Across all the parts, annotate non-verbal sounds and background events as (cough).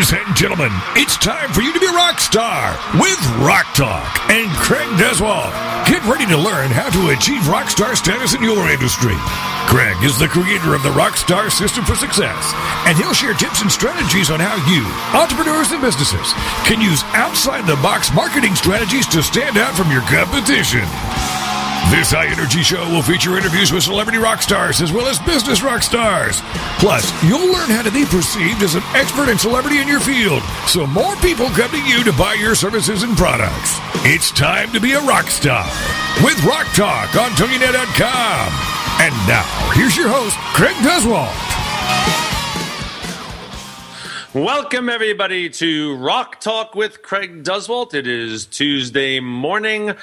Ladies and gentlemen, it's time for you to be a rock star with Rock Talk and Craig Duswalt. Get ready to learn how to achieve rock star status in your industry. Craig is the creator of the Rockstar System for Success, and he'll share tips and strategies on how you, entrepreneurs and businesses, can use outside the box marketing strategies to stand out from your competition. This high energy show will feature interviews with celebrity rock stars as well as business rock stars. Plus, you'll learn how to be perceived as an expert and celebrity in your field so more people come to you to buy your services and products. It's time to be a rock star with Rock Talk on TogiNet.com. And now, here's your host, Craig Duswalt. Welcome, everybody, to Rock Talk with Craig Duswalt. It is Tuesday morning,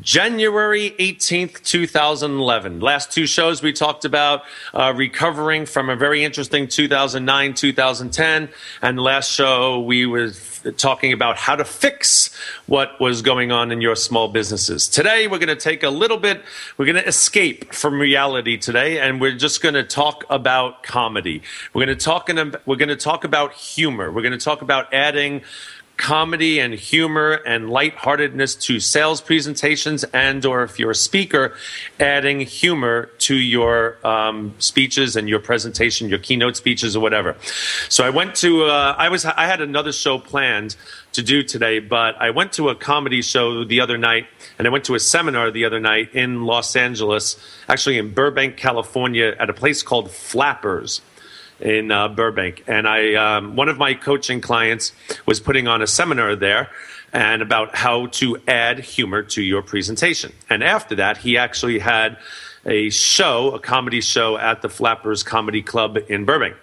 January 18th, 2011. Last two shows we talked about uh, recovering from a very interesting 2009 2010. And last show we were talking about how to fix what was going on in your small businesses. Today we're going to take a little bit, we're going to escape from reality today, and we're just going to talk about comedy. We're going to talk, we're going to talk about humor. We're going to talk about adding comedy and humor and lightheartedness to sales presentations and or if you're a speaker adding humor to your um, speeches and your presentation your keynote speeches or whatever. So i went to uh, i was i had another show planned to do today but i went to a comedy show the other night and i went to a seminar the other night in los angeles actually in burbank california at a place called flappers in uh, Burbank, and I um, one of my coaching clients was putting on a seminar there and about how to add humor to your presentation. And after that, he actually had a show, a comedy show at the Flappers Comedy Club in Burbank.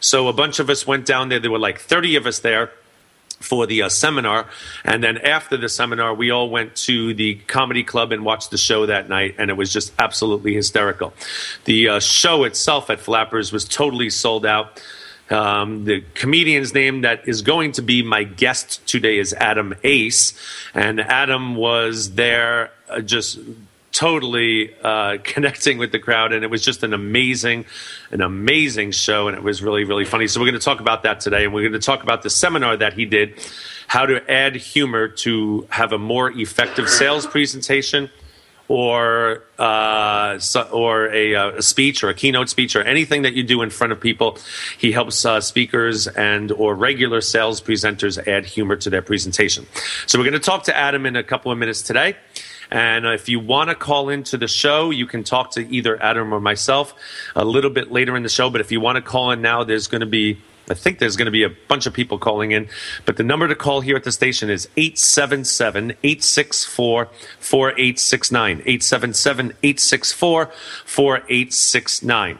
So a bunch of us went down there. There were like 30 of us there for the uh, seminar. And then after the seminar, we all went to the comedy club and watched the show that night, and it was just absolutely hysterical. The uh, show itself at Flappers was totally sold out. Um, the comedian's name that is going to be my guest today is Adam Ace, and Adam was there uh, just totally uh, (laughs) connecting with the crowd, and it was just an amazing, an amazing show, and it was really, really funny. So we're going to talk about that today, and we're going to talk about the seminar that he did, how to add humor to have a more effective sales presentation. Or uh, or a, uh, a, speech or a keynote speech or anything that you do in front of people, he helps uh, speakers and or regular sales presenters add humor to their presentation. So we're going to talk to Adam in a couple of minutes today. And if you want to call into the show, you can talk to either Adam or myself a little bit later in the show. But if you want to call in now, there's going to be I think there's going to be a bunch of people calling in, but the number to call here at the station is 877 864 4869. 877 864 4869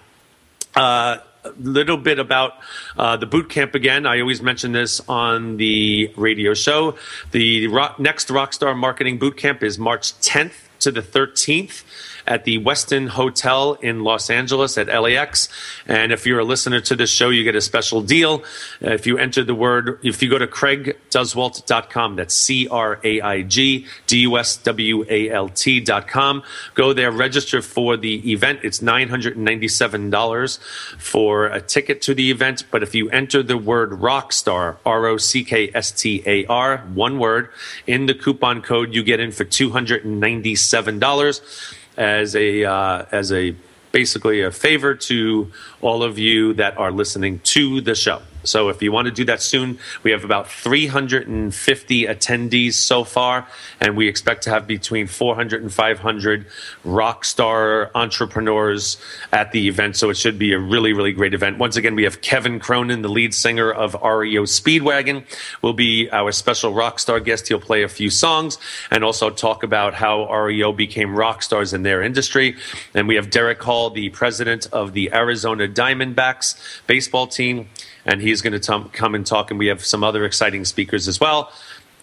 uh, little bit about uh, the boot camp again. I always mention this on the radio show. The rock, next Rockstar Marketing Boot Camp is March 10th to the 13th at the Westin Hotel in Los Angeles at LAX. And if you're a listener to this show, you get a special deal. Uh, if you enter the word, if you go to craigduswalt.com, that's C R A I G D U S W A L T.com, go there, register for the event. It's $997 for a ticket to the event. But if you enter the word Rockstar, R O C K S T A R, one word, in the coupon code, you get in for $297 as a uh, as a basically a favor to all of you that are listening to the show. So if you want to do that soon, we have about 350 attendees so far, and we expect to have between 400 and 500 rock star entrepreneurs at the event. So it should be a really, really great event. Once again, we have Kevin Cronin, the lead singer of REO Speedwagon, will be our special rock star guest. He'll play a few songs and also talk about how REO became rock stars in their industry. And we have Derek Hall, the president of the Arizona Diamondbacks baseball team and he's going to come and talk. And we have some other exciting speakers as well.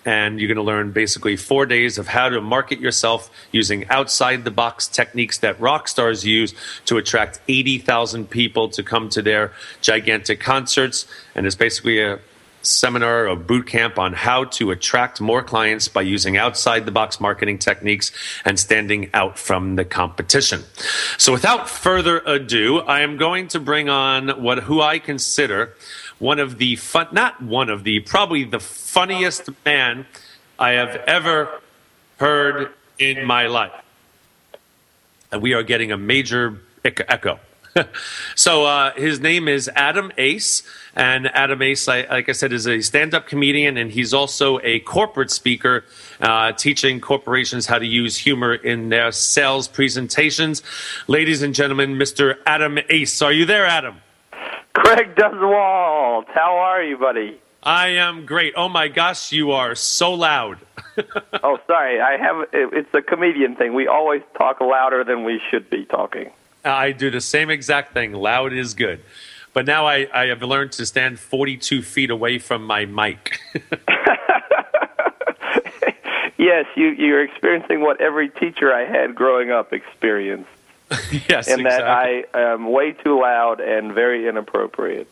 and you're going to learn basically four days of how to market yourself using outside the box techniques that rock stars use to attract 80,000 people to come to their gigantic concerts. And it's basically a seminar or boot camp on how to attract more clients by using outside the box marketing techniques and standing out from the competition. So without further ado, I am going to bring on what who I consider one of the fun not one of the probably the funniest man I have ever heard in my life. And we are getting a major echo. (laughs) so uh, his name is Adam Ace, and Adam Ace, like I said, is a stand-up comedian, and he's also a corporate speaker, uh, teaching corporations how to use humor in their sales presentations. Ladies and gentlemen, Mr. Adam Ace, are you there, Adam? Craig Duswalt, how are you, buddy? I am great. Oh my gosh, you are so loud. (laughs) oh, sorry. I have. It's a comedian thing. We always talk louder than we should be talking. I do the same exact thing. Loud is good. But now I, I have learned to stand 42 feet away from my mic. (laughs) yes, you, you're experiencing what every teacher I had growing up experienced. (laughs) yes, in exactly. that I am way too loud and very inappropriate.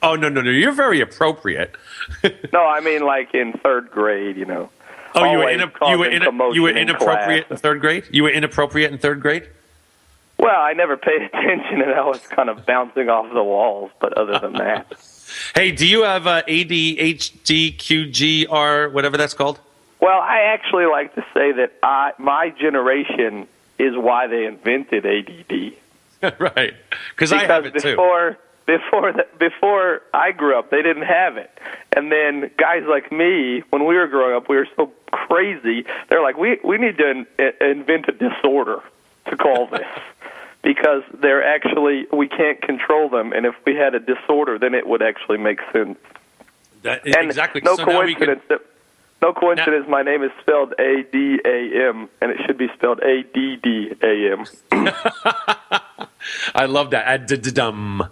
Oh no, no, no! You're very appropriate. (laughs) no, I mean like in third grade, you know. Oh, you were, ina- you were, ina- you were inappropriate class. in third grade. You were inappropriate in third grade. Well, I never paid (laughs) attention, and I was kind of bouncing off the walls. But other than that, (laughs) Hey, do you have uh, ADHD, QGR, whatever that's called? well, I actually like to say that I, my generation is why they invented ADD. (laughs) right, because I have it because too. before before the, before I grew up, they didn't have it. And then guys like me, when we were growing up, we were so crazy. They're like, we we need to in, invent a disorder to call this. Because they're actually we can't control them, and if we had a disorder, then it would actually make sense. That- And exactly. no so now we can, coincidence. that, no coincidence. my name is spelled A D A M, and it should be spelled A D D A M. (laughs) I love that. Ad-d-d-dum. Um,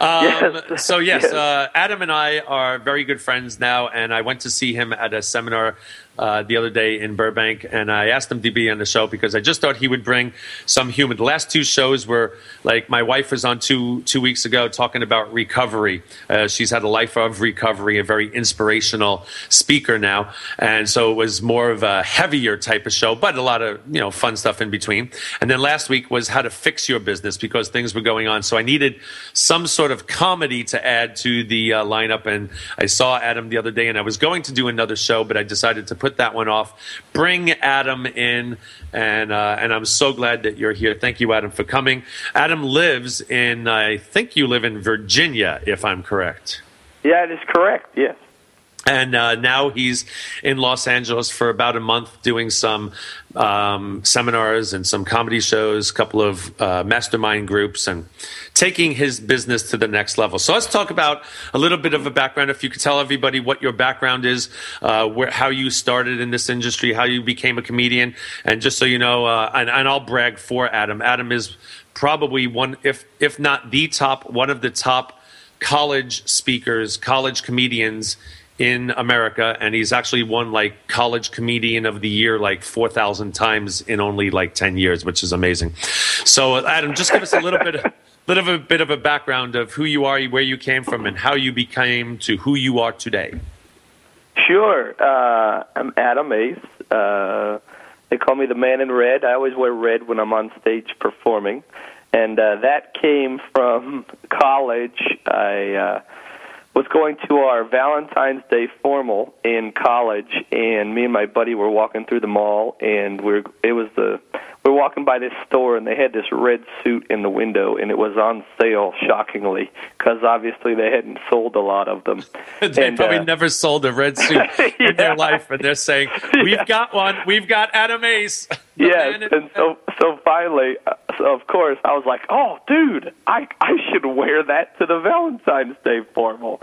Yes. So yes, Yes. Uh, Adam and I are very good friends now, and I went to see him at a seminar uh, the other day in Burbank, and I asked him to be on the show because I just thought he would bring some human. The last two shows were like my wife was on two two weeks ago talking about recovery. Uh, she's had a life of recovery, a very inspirational speaker now, and so it was more of a heavier type of show, but a lot of you know fun stuff in between. And then last week was how to fix your business because things were going on. So I needed some sort of comedy to add to the uh, lineup. And I saw Adam the other day, and I was going to do another show, but I decided to put that one off. Bring Adam in, and uh, and I'm so glad that you're here. Thank you, Adam, for coming. Adam lives in, I think you live in Virginia, if I'm correct. Yeah, it is correct. Yes. And uh, now he's in Los Angeles for about a month doing some um, seminars and some comedy shows, a couple of uh, mastermind groups, and taking his business to the next level. So let's talk about a little bit of a background. If you could tell everybody what your background is, uh, where, how you started in this industry, how you became a comedian, and just so you know, uh, and, and I'll brag for Adam. Adam is probably one, if if not the top, one of the top college speakers, college comedians in America, and he's actually won like college comedian of the year like four thousand times in only like ten years, which is amazing. So, Adam, just give us a little bit, little of a bit of a background of who you are, where you came from, and how you became to who you are today. Sure. Uh, I'm Adam Ace. Uh, they call me the man in red. I always wear red when I'm on stage performing. And uh, that came from (laughs) college. I uh, was going to our Valentine's Day formal in college, and me and my buddy were walking through the mall, and we're it was the we were walking by this store, and they had this red suit in the window, and it was on sale, shockingly, because obviously they hadn't sold a lot of them. (laughs) they And, probably uh, never sold a red suit (laughs) in their life, and they're saying, (laughs) "We've Yeah. got one. We've got Adam Ace." Yes, and so so finally, uh, of course, I was like, "Oh, dude, I I should wear that to the Valentine's Day formal."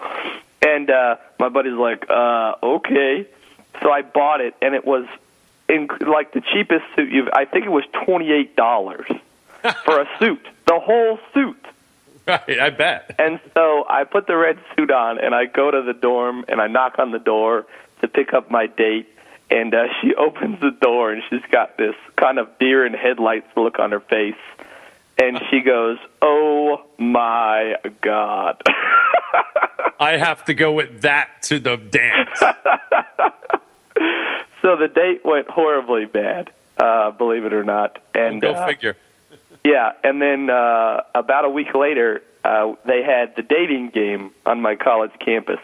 And uh my buddy's like, "Uh, okay." So I bought it, and it was in like the cheapest suit you've. I think it was twenty eight dollars (laughs) for a suit, the whole suit. right, I bet. And so I put the red suit on, and I go to the dorm, and I knock on the door. to pick up my date, and uh, she (laughs) opens the door and she's got this kind of deer in headlights look on her face, and she goes, "Oh my god." (laughs) I have to go with that to the dance. (laughs) so the date went horribly bad, uh, believe it or not. And Go uh, figure. Yeah, and then uh, about a week later, uh, they had the dating game on my college campus,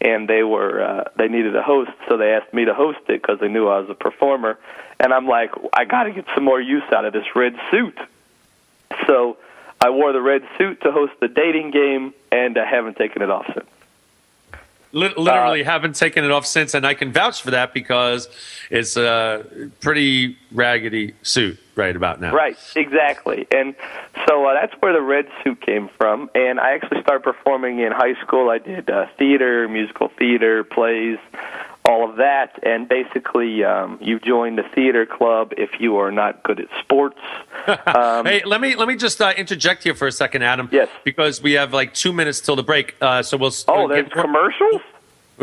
and they were uh, they needed a host, so they asked me to host it because they knew I was a performer. And I'm like, I got to get some more use out of this red suit. So I wore the red suit to host the dating game, and I haven't taken it off since. Li- literally haven't taken it off since, and I can vouch for that because it's a pretty raggedy suit right about now. Right, exactly. And so uh, that's where the red suit came from. And I actually started performing in high school. I did uh, theater, musical theater, plays, all of that. And basically, um, you join the theater club if you are not good at sports. (laughs) Um, Hey, let me let me just uh, interject here for a second, Adam. Yes. Because we have like two minutes till the break, uh, so we'll. oh, we'll there's commercials.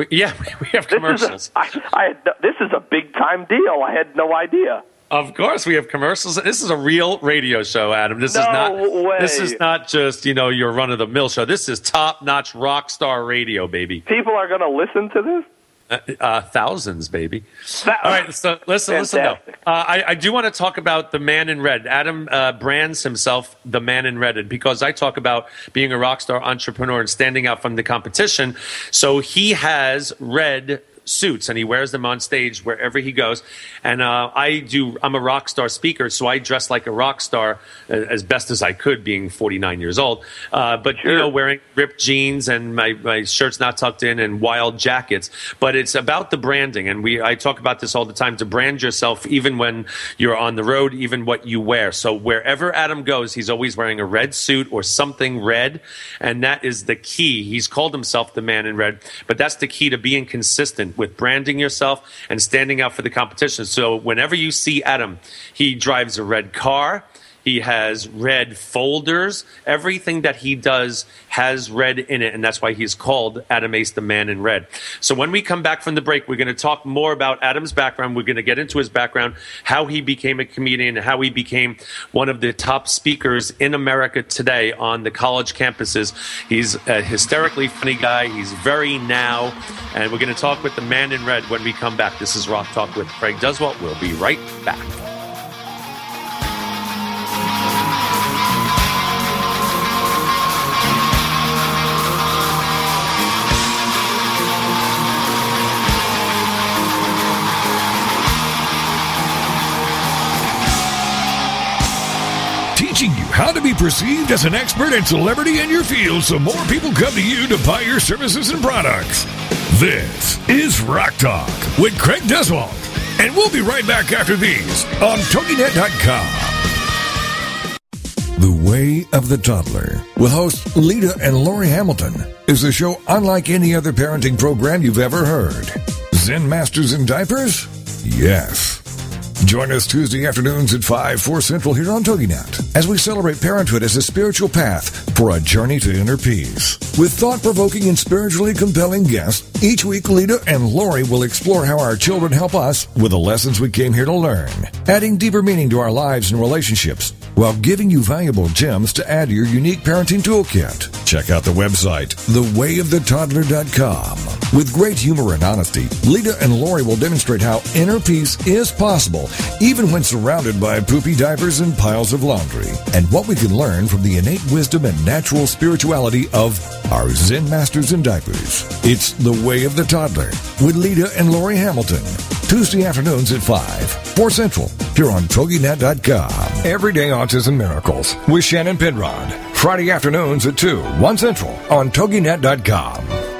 Yeah, (laughs) we have This is commercials. a, I, I this is a big time deal. I had no idea. Of course, we have commercials. This is a real radio show, Adam. This is not. way. This is not just you know your run of the mill show. This is top notch rock star radio, baby. People are going to listen to this. Uh, uh, thousands, baby. All right, so listen, listen though. Uh, I, I do want to talk about the man in red. Adam uh, brands himself the man in red, and because I talk about being a rock star entrepreneur and standing out from the competition, so he has red suits and he wears them on stage wherever he goes. And uh, I do. I'm a rock star speaker, so I dress like a rock star uh, as best as I could, being 49 years old. Uh, but you know, wearing ripped jeans and my, my shirt's not tucked in and wild jackets. But it's about the branding, and we I talk about this all the time to brand yourself, even when you're on the road, even what you wear. So wherever Adam goes, he's always wearing a red suit or something red, and that is the key. He's called himself the man in red, but that's the key to being consistent with branding yourself and standing out for the competition. So whenever you see Adam, he drives a red car. He has red folders. Everything that he does has red in it, and that's why he's called Adam Ace, the man in red. So when we come back from the break, we're going to talk more about Adam's background. We're going to get into his background, how he became a comedian, how he became one of the top speakers in America today on the college campuses. He's a hysterically funny guy. He's very now, and we're going to talk with the man in red when we come back. This is Rock Talk with Craig Duswalt. We'll be right back. Perceived as an expert and celebrity in your field so more people come to you to buy your services and products. This is Rock Talk with Craig Duswalt. And we'll be right back after these on TogiNet.com. The Way of the Toddler with hosts Lita and Lori Hamilton is a show unlike any other parenting program you've ever heard. Zen Masters in Diapers? Yes. Join us Tuesday afternoons at 5, 4 Central here on TogiNet as we celebrate parenthood as a spiritual path for a journey to inner peace. With thought provoking and spiritually compelling guests, each week Lita and Lori will explore how our children help us with the lessons we came here to learn, adding deeper meaning to our lives and relationships while giving you valuable gems to add to your unique parenting toolkit. Check out the website, thewayofthetoddler.com. With great humor and honesty, Lita and Lori will demonstrate how inner peace is possible even when surrounded by poopy diapers and piles of laundry, and what we can learn from the innate wisdom and natural spirituality of our Zen Masters in Diapers. It's The Way of the Toddler with Lita and Lori Hamilton. Tuesday afternoons at 5, 4 Central, here on TogiNet.com. Everyday Autism Miracles with Shannon Penrod. Friday afternoons at 2, 1 Central on TogiNet.com.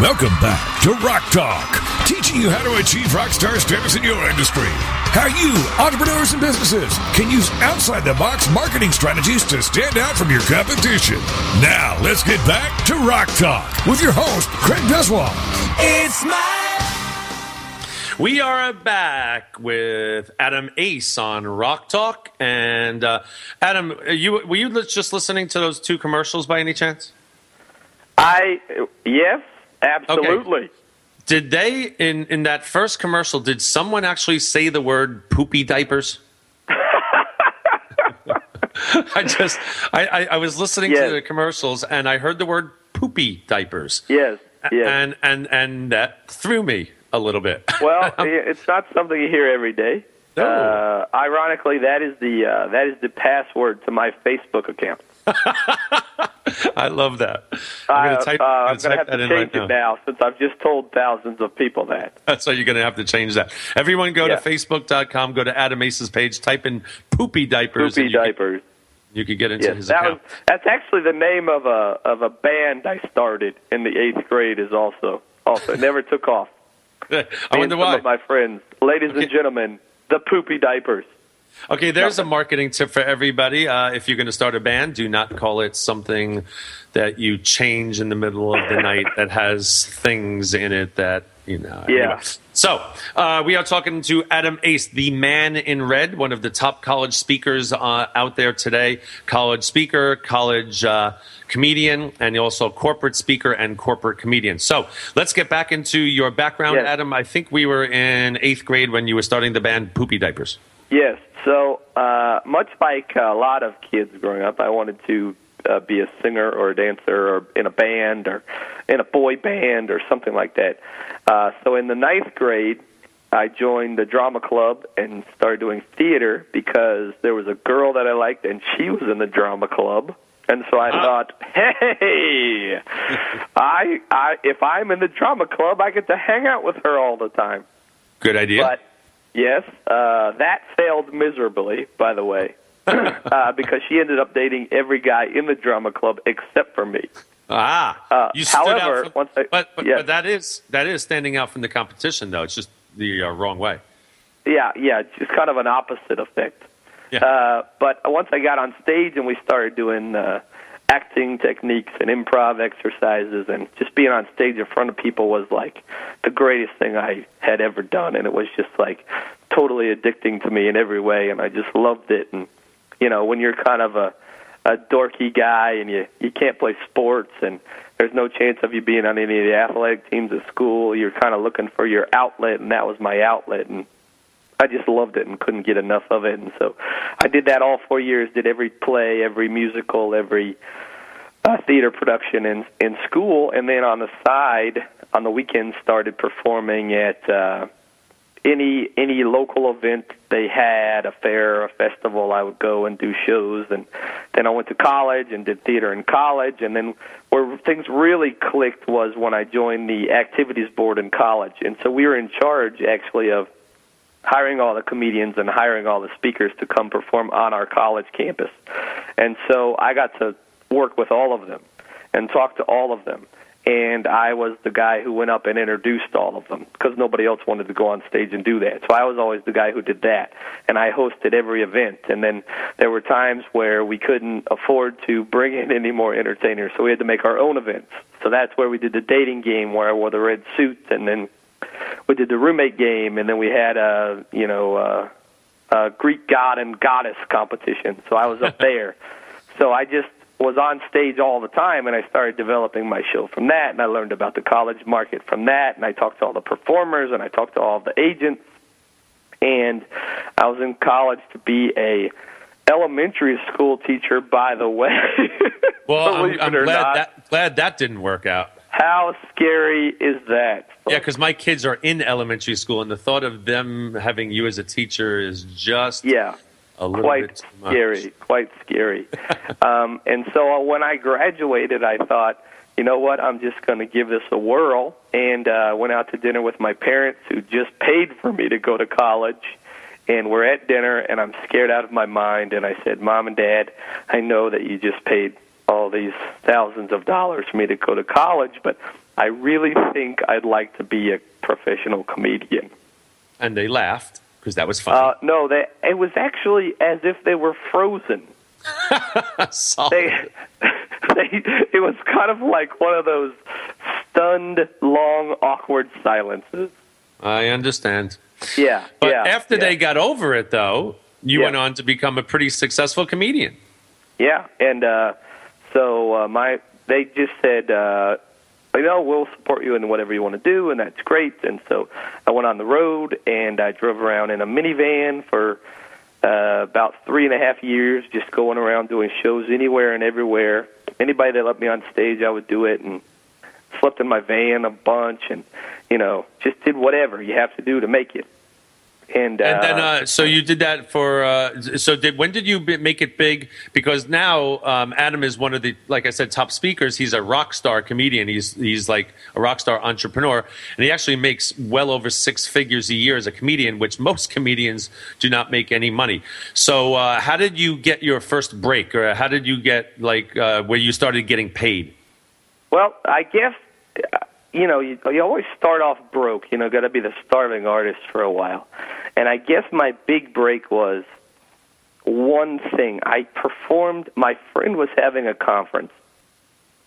Welcome back to Rock Talk, teaching you how to achieve rock star status in your industry. How you, entrepreneurs and businesses, can use outside the box marketing strategies to stand out from your competition. Now, let's get back to Rock Talk with your host, Craig Duswalt. It's my. We are back with Adam Ace on Rock Talk, and uh, Adam, you were you just listening to those two commercials by any chance? I yes, absolutely. Okay. Did they in in that first commercial? Did someone actually say the word poopy diapers? (laughs) I just I, I, I was listening Yes. to the commercials and I heard the word poopy diapers. Yes, yes. And and and that threw me a little bit. well, (laughs) it's not something you hear every day. No. Uh, ironically, that is the uh, that is the password to my Facebook account. (laughs) I love that. I'm going to type, uh, I'm gonna type have that to in change right it now. now since I've just told thousands of people that. (laughs) So you're going to have to change that. Everyone go Yeah. to facebook.com, go to Adam Ace's page, type in poopy diapers. Poopy you diapers. Can, you could get into Yes, his that account. was that's actually the name of a of a band I started in the eighth grade. Is also also it never took off. (laughs) I wonder and some why. of my friends, ladies Okay. and gentlemen, the poopy diapers. Okay, there's a marketing tip for everybody. Uh, if you're going to start a band, do not call it something that you change in the middle of the night (laughs) that has things in it that you know. Yeah. Anyway. So uh, we are talking to Adam Ace, the man in red, one of the top college speakers uh, out there today. College speaker, college uh, comedian, and also corporate speaker and corporate comedian. So let's get back into your background, Yes. Adam. I think we were in eighth grade when you were starting the band Poopy Diapers. Yes. So uh, much like a lot of kids growing up, I wanted to uh, be a singer or a dancer or in a band or in a boy band or something like that. Uh, so in the ninth grade, I joined the drama club and started doing theater because there was a girl that I liked and she was in the drama club. And so I thought, hey, I, I if I'm in the drama club, I get to hang out with her all the time. Good idea. But yes, uh, that failed miserably, by the way, (laughs) uh, because she ended up dating every guy in the drama club except for me. Ah, Uh, you stood however, out from, once I- but but, yes. but that is that is standing out from the competition, though. It's just the uh, wrong way. Yeah, yeah, it's just kind of an opposite effect. Yeah. Uh, but once I got on stage and we started doing uh, acting techniques and improv exercises, and just being on stage in front of people was like the greatest thing I had ever done, and it was just like totally addicting to me in every way, and I just loved it. And you know, when you're kind of a a dorky guy and you you can't play sports and there's no chance of you being on any of the athletic teams at school, you're kind of looking for your outlet, and that was my outlet, and I just loved it and couldn't get enough of it. And so I did that all four years, did every play, every musical, every uh, theater production in, in school. And then on the side, on the weekends, started performing at uh, any any local event they had, a fair, a festival, I would go and do shows. And then I went to college and did theater in college. And then where things really clicked was when I joined the activities board in college. And so we were in charge, actually, of hiring all the comedians and hiring all the speakers to come perform on our college campus. And so I got to work with all of them and talk to all of them. And I was the guy who went up and introduced all of them because nobody else wanted to go on stage and do that. So I was always the guy who did that. And I hosted every event. And then there were times where we couldn't afford to bring in any more entertainers, so we had to make our own events. So that's where we did the dating game where I wore the red suit and then we did the roommate game, and then we had a you know uh, a Greek god and goddess competition. So I was up (laughs) there. So I just was on stage all the time, and I started developing my show from that. And I learned about the college market from that, and I talked to all the performers, and I talked to all the agents. And I was in college to be a elementary school teacher, by the way. (laughs) Well, I'm, I'm glad that glad that didn't work out. How scary is that? Yeah, because my kids are in elementary school, and the thought of them having you as a teacher is just yeah, a little quite bit too much. scary, quite scary. (laughs) um, and so uh, when I graduated, I thought, you know what, I'm just going to give this a whirl, and uh, went out to dinner with my parents, who just paid for me to go to college. And we're at dinner, and I'm scared out of my mind. And I said, "Mom and Dad, I know that you just paid all these thousands of dollars for me to go to college, but I really think I'd like to be a professional comedian." And they laughed because that was funny. Uh, no, they, it was actually as if they were frozen. (laughs) Solid. They, (laughs) they, it was kind of like one of those stunned, long, awkward silences. I understand. Yeah, But yeah. after yeah. they got over it, though, you Yeah. went on to become a pretty successful comedian. Yeah, and uh, so uh, my they just said, uh, you know, we'll support you in whatever you want to do, and that's great. And so I went on the road and I drove around in a minivan for uh, about three and a half years, just going around doing shows anywhere and everywhere. Anybody that let me on stage, I would do it, and slept in my van a bunch, and you know, just did whatever you have to do to make it. And, uh, And then, uh, so you did that for. Uh, so did when did you make it big? Because now um, Adam is one of the, like I said, top speakers. He's a rock star comedian. He's he's like a rock star entrepreneur, and he actually makes well over six figures a year as a comedian, which (laughs) most comedians do not make any money. So, uh, how did you get your first break, or how did you get like uh, where you started getting paid? Well, I guess uh, you know you, you always start off broke. You know, got to be the starving artist for a while. And I guess my big break was one thing. I performed. My friend was having a conference,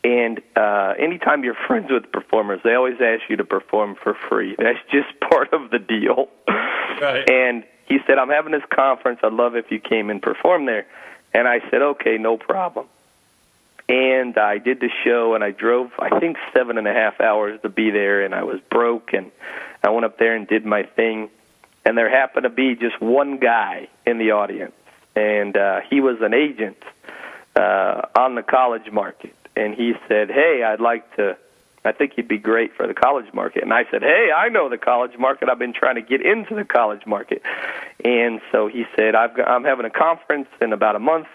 and uh, anytime you're (laughs) friends with performers, they always ask you to perform for free. That's just (laughs) part of the deal. Right. And he said, "I'm having this conference. I'd love if you came and performed there." And I said, "Okay, no problem." And I did the show and I drove I think seven and a half hours to be there and I was broke and I went up there and did my thing and there happened to be just one guy in the audience and uh he was an agent uh on the college market and he said, "Hey, I'd like to I think you'd be great for the college market." And I said, "Hey, I know the college market. I've been trying to get into the college market." And so he said, "I've I'm having a conference in about a month.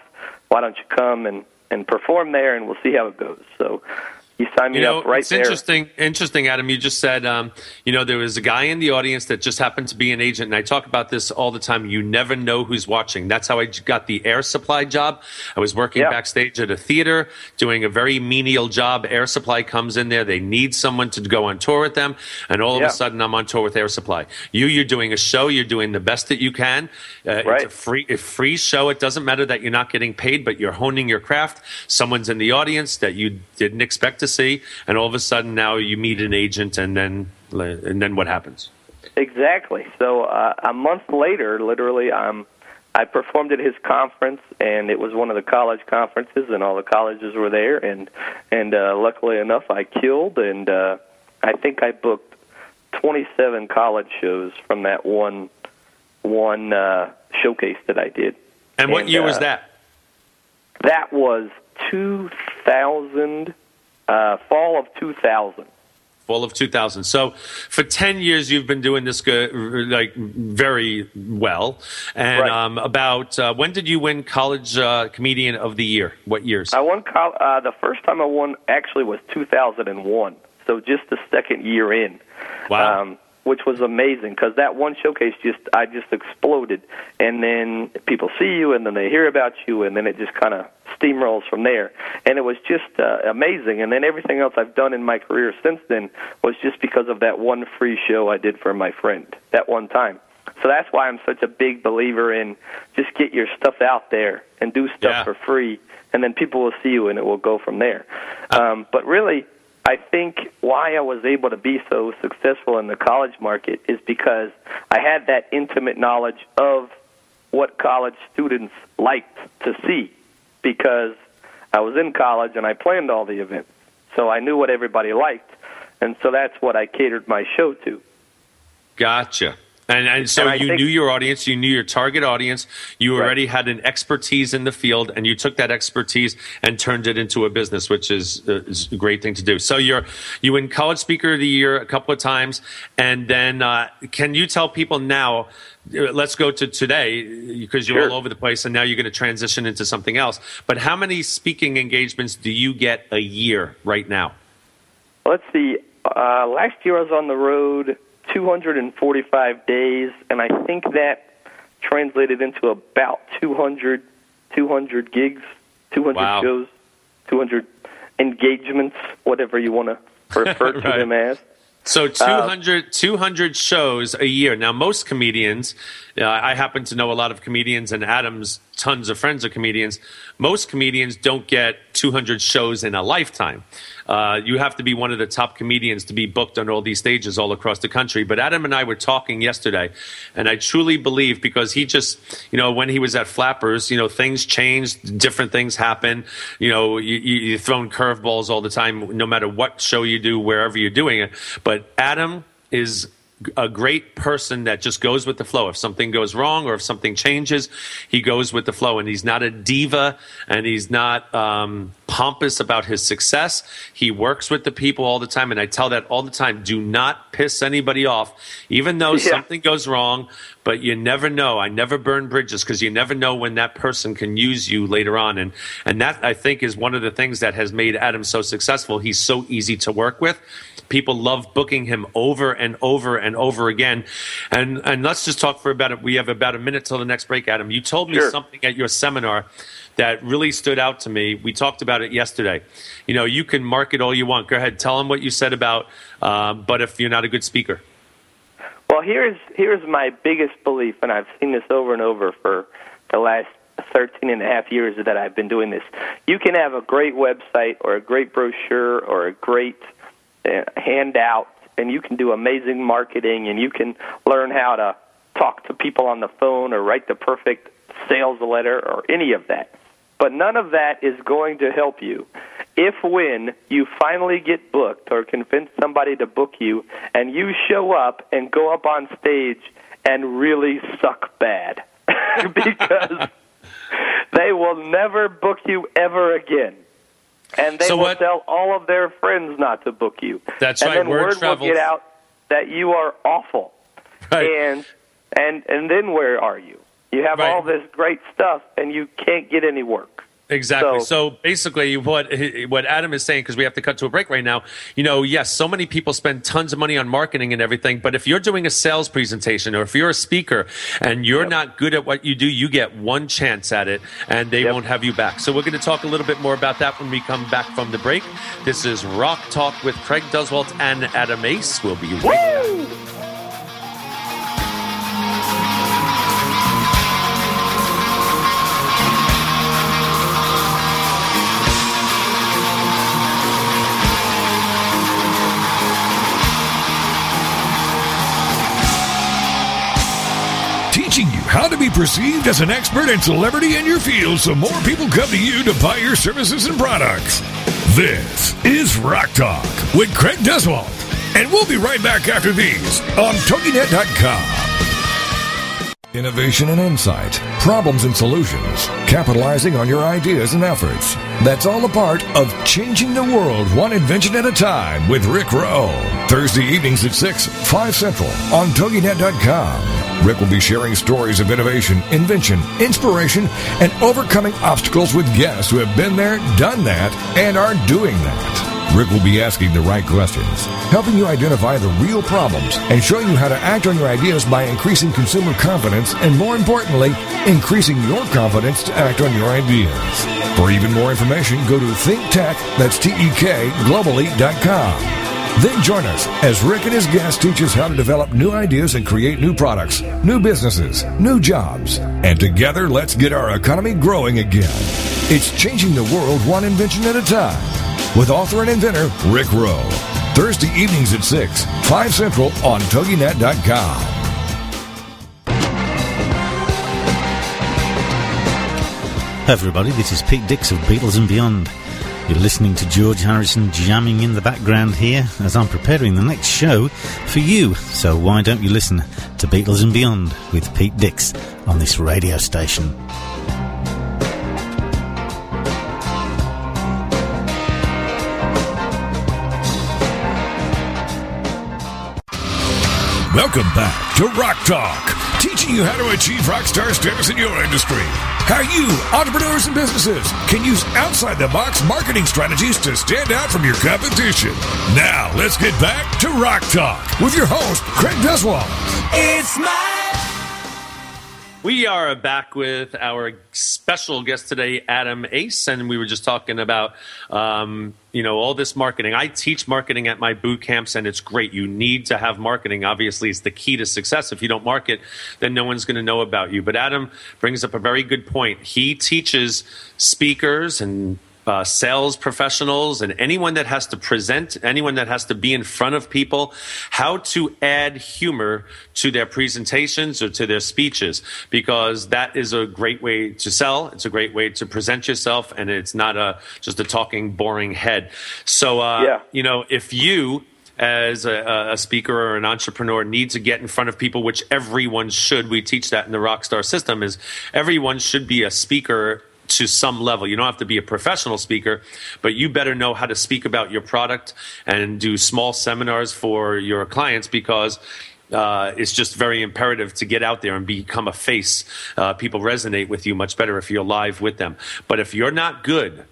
Why don't you come and and perform there, and we'll see how it goes." So he signed me You know, up right it's there. interesting. Interesting, Adam. You just said, um, you know, there was a guy in the audience that just happened to be an agent, and I talk about this all the time. You never know who's watching. That's how I got the air supply job. I was working Yeah. backstage at a theater, doing a very menial job. Air Supply comes in there. They need someone to go on tour with them, and all of Yeah. a sudden, I'm on tour with Air Supply. You, you're doing a show. You're doing the best that you can. Uh, It's a free, a free show. It doesn't matter that you're not getting paid, but you're honing your craft. Someone's in the audience that you didn't expect to see, and all of a sudden now you meet an agent, and then and then what happens? Exactly. So uh, a month later, literally, um, I performed at his conference, and it was one of the college conferences, and all the colleges were there, and and uh, luckily enough, I killed, and uh, I think I booked 27 college shows from that one one uh, showcase that I did. And what And, year was uh, that? That was 2000, uh, fall of 2000. Fall of 2000. So for 10 years you've been doing this go- like very well. And Right. um, about uh, when did you win College uh, Comedian of the Year? What years? I won. Col- uh, the first time I won actually was 2001. So just the second year in. Wow. Um, which was amazing because that one showcase just I just exploded, and then people see you, and then they hear about you, and then it just kind of steamrolls from there. And it was just uh, amazing. And then everything else I've done in my career since then was just because of that one free show I did for my friend that one time. So that's why I'm such a big believer in just get your stuff out there and do stuff Yeah. for free, and then people will see you, and it will go from there. Um, but really, I think why I was able to be so successful in the college market is because I had that intimate knowledge of what college students liked to see because I was in college and I planned all the events. So I knew what everybody liked. And so that's what I catered my show to. Gotcha. And, and so And you think- knew your audience, you knew your target audience, you Right. already had an expertise in the field, and you took that expertise and turned it into a business, which is, uh, is a great thing to do. So you're you win College Speaker of the Year a couple of times, and then uh, can you tell people now? uh, Let's go to today because you're Sure. all over the place, and now you're going to transition into something else. But how many speaking engagements do you get a year right now? Let's see. Uh, last year I was on the road 245 days, and I think that translated into about 200, 200 gigs, 200 Wow. shows, 200 engagements, whatever you want to (laughs) refer to Right. them as. So 200, 200 shows a year. Now, most comedians, uh, I happen to know a lot of comedians, and Adam's tons of friends are comedians. Most comedians don't get 200 shows in a lifetime. Uh, you have to be one of the top comedians to be booked on all these stages all across the country. But Adam and I were talking yesterday, and I truly believe because he just, you know, when he was at Flappers, you know, things changed, different things happen. You know, you, you, you're throwing curveballs all the time, no matter what show you do, wherever you're doing it. But Adam is a great person that just goes with the flow. If something goes wrong or if something changes, he goes with the flow. And he's not a diva and he's not um, pompous about his success. He works with the people all the time. And I tell that all the time do not piss anybody off, even though Yeah. something goes wrong. But you never know. I never burn bridges because you never know when that person can use you later on. And, and that, I think, is one of the things that has made Adam so successful. He's so easy to work with. People love booking him over and over and over again. And and let's just talk for about it. We have about a minute till the next break, Adam. You told me Sure. something at your seminar that really stood out to me. We talked about it yesterday. You know, you can market all you want. Go ahead, tell them what you said about. Um, but if you're not a good speaker, Well, here's here's my biggest belief, and I've seen this over and over for the last 13 and a half years that I've been doing this. You can have a great website or a great brochure or a great uh, handout, and you can do amazing marketing, and you can learn how to talk to people on the phone or write the perfect sales letter or any of that. But none of that is going to help you if when you finally get booked or convince somebody to book you and you show up and go up on stage and really suck bad (laughs) because (laughs) they will never book you ever again. And they So will what- tell all of their friends not to book you. That's and right, then word word will get out that you are awful. Right. And and and then where are you? You have Right. all this great stuff and you can't get any work. Exactly. So, So- basically, what what Adam is saying, because we have to cut to a break right now. You know, yes, so many people spend tons of money on marketing and everything, but if you're doing a sales presentation or if you're a speaker and you're not good at what you do, you get one chance at it, and they Yep. won't have you back. So we're going to talk a little bit more about that when we come back from the break. This is Rock Talk with Craig Duswalt and Adam Ace. We'll be right back. Be perceived as an expert and celebrity in your field so more people come to you to buy your services and products. This is Rock Talk with Craig Duswalt. And we'll be right back after these on TogiNet.com. Innovation and insight, problems and solutions, capitalizing on your ideas and efforts. That's all a part of changing the world one invention at a time with Rick Rowe. Thursday evenings at 6, 5 Central on TogiNet.com. Rick will be sharing stories of innovation, invention, inspiration, and overcoming obstacles with guests who have been there, done that, and are doing that. Rick will be asking the right questions, helping you identify the real problems, and showing you how to act on your ideas by increasing consumer confidence and, more importantly, increasing your confidence to act on your ideas. For even more information, go to ThinkTek, that's T-E-K, globally.com. Then join us as Rick and his guests teach us how to develop new ideas and create new products, new businesses, new jobs. And together, let's get our economy growing again. It's changing the world one invention at a time. With author and inventor Rick Rowe. Thursday evenings at 6, 5 Central on TogiNet.com. Hi everybody, this is Pete Dix of Beatles and Beyond. You're listening to George Harrison jamming in the background here as I'm preparing the next show for you. So why don't you listen to Beatles and Beyond with Pete Dix on this radio station. Welcome back to Rock Talk, teaching you how to achieve rock star status in your industry. How you, entrepreneurs and businesses, can use outside the box marketing strategies to stand out from your competition. Now, let's get back to Rock Talk with your host, Craig Duswalt. It's my we are back with our special guest today, Adam Ace, and we were just talking about, um, you know, all this marketing. I teach marketing at my boot camps, and it's great. You need to have marketing. Obviously, it's the key to success. If you don't market, then no one's going to know about you. But Adam brings up a very good point. He teaches speakers and uh, sales professionals and anyone that has to present, anyone that has to be in front of people, how to add humor to their presentations or to their speeches, because that is a great way to sell. It's a great way to present yourself, and it's not a just a talking, boring head. So, uh, yeah. you know, if you as a, a, speaker or an entrepreneur need to get in front of people, which everyone should. We teach that in the Rockstar system. Is everyone should be a speaker to some level. You don't have to be a professional speaker, but you better know how to speak about your product and do small seminars for your clients because uh, it's just very imperative to get out there and become a face. Uh, people resonate with you much better if you're live with them. But if you're not good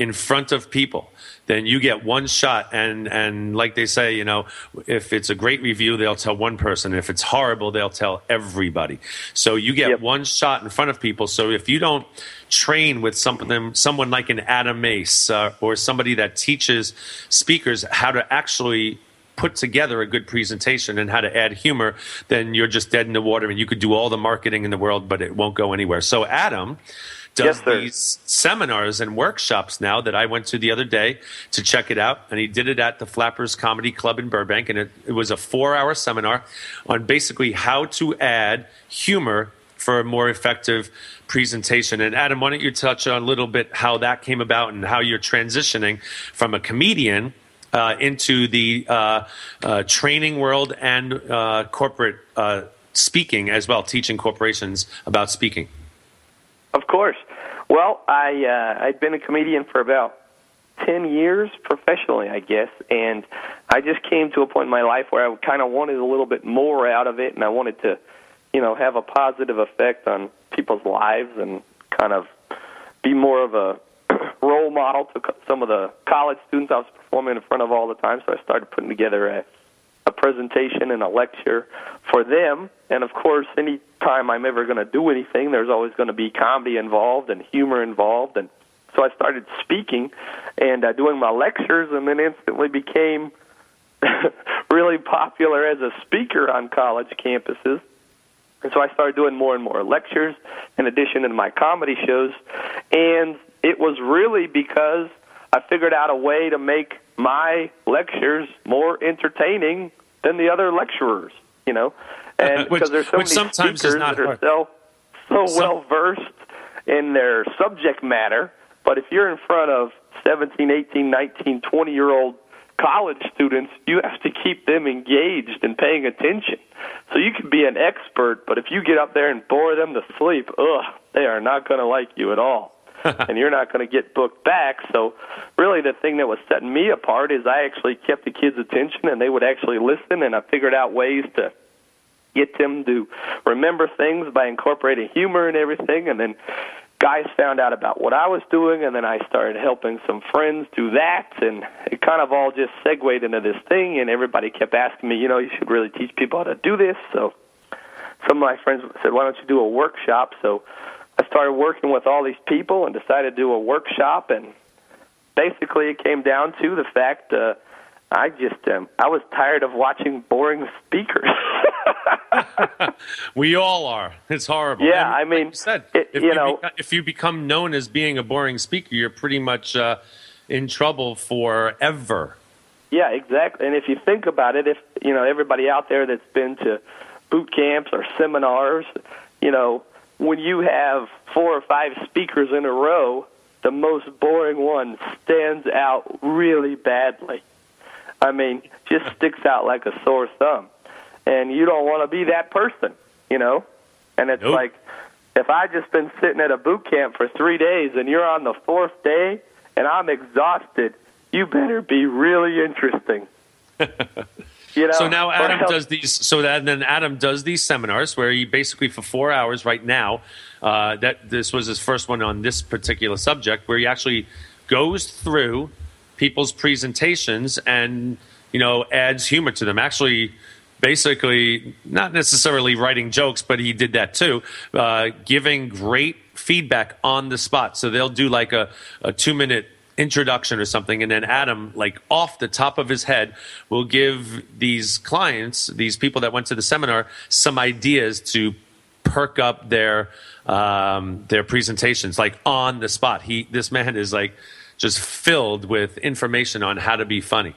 in front of people, then you get one shot. And, and like they say, you know, if it's a great review, they'll tell one person. If it's horrible, they'll tell everybody. So you get yep. one shot in front of people. So if you don't train with something, someone like an Adam Ace uh, or somebody that teaches speakers how to actually put together a good presentation and how to add humor, then you're just dead in the water and you could do all the marketing in the world, but it won't go anywhere. So, Adam does yes, these seminars and workshops now that I went to the other day to check it out. And he did it at the Flappers Comedy Club in Burbank. And it, it was a four hour seminar on basically how to add humor for a more effective presentation. And Adam, why don't you touch on a little bit how that came about and how you're transitioning from a comedian uh, into the uh, uh, training world and uh, corporate uh, speaking as well, teaching corporations about speaking? Of course. Well, I uh, I'd been a comedian for about ten years professionally, I guess, and I just came to a point in my life where I kind of wanted a little bit more out of it, and I wanted to, you know, have a positive effect on people's lives and kind of be more of a (clears throat) role model to some of the college students I was performing in front of all the time. So I started putting together a a presentation and a lecture for them. And of course, any time I'm ever going to do anything, there's always going to be comedy involved and humor involved. And so I started speaking and uh, doing my lectures, and then instantly became (laughs) really popular as a speaker on college campuses. And so I started doing more and more lectures in addition to my comedy shows. And it was really because I figured out a way to make my lectures more entertaining than the other lecturers, you know, and which, because there's so many speakers that are so so well versed in their subject matter. But if you're in front of 17, 18, 19, 20 year old college students, you have to keep them engaged and paying attention. So you can be an expert, but if you get up there and bore them to sleep, ugh, they are not going to like you at all. (laughs) and you're not going to get booked back. So, really, the thing that was setting me apart is I actually kept the kids' attention and they would actually listen, and I figured out ways to get them to remember things by incorporating humor and everything. And then guys found out about what I was doing, and then I started helping some friends do that, and it kind of all just segued into this thing. And everybody kept asking me, you know, you should really teach people how to do this. So some of my friends said, why don't you do a workshop? So I started working with all these people and decided to do a workshop. And basically, it came down to the fact uh, I just um, I was tired of watching boring speakers. (laughs) we all are. It's horrible. Yeah, and I mean, like you said it, if you, you know, if you become known as being a boring speaker, you're pretty much uh, in trouble forever. Yeah, exactly. And if you think about it, if you know everybody out there that's been to boot camps or seminars, you know, when you have four or five speakers in a row, the most boring one stands out really badly. I mean, just sticks out like a sore thumb. and you don't want to be that person, you know. And it's Nope. like if I just been sitting at a boot camp for three days and you're on the fourth day and I'm exhausted, you better be really interesting. (laughs) you know. So now Adam does these. So that then Adam does these seminars where he basically for four hours right now. Uh, that this was his first one on this particular subject, where he actually goes through people's presentations and you know adds humor to them. Actually, basically not necessarily writing jokes, but he did that too, uh, giving great feedback on the spot. So they'll do like a, a two minute introduction or something and then adam like off the top of his head will give these clients these people that went to the seminar some ideas to perk up their um, their presentations like on the spot he this man is like just filled with information on how to be funny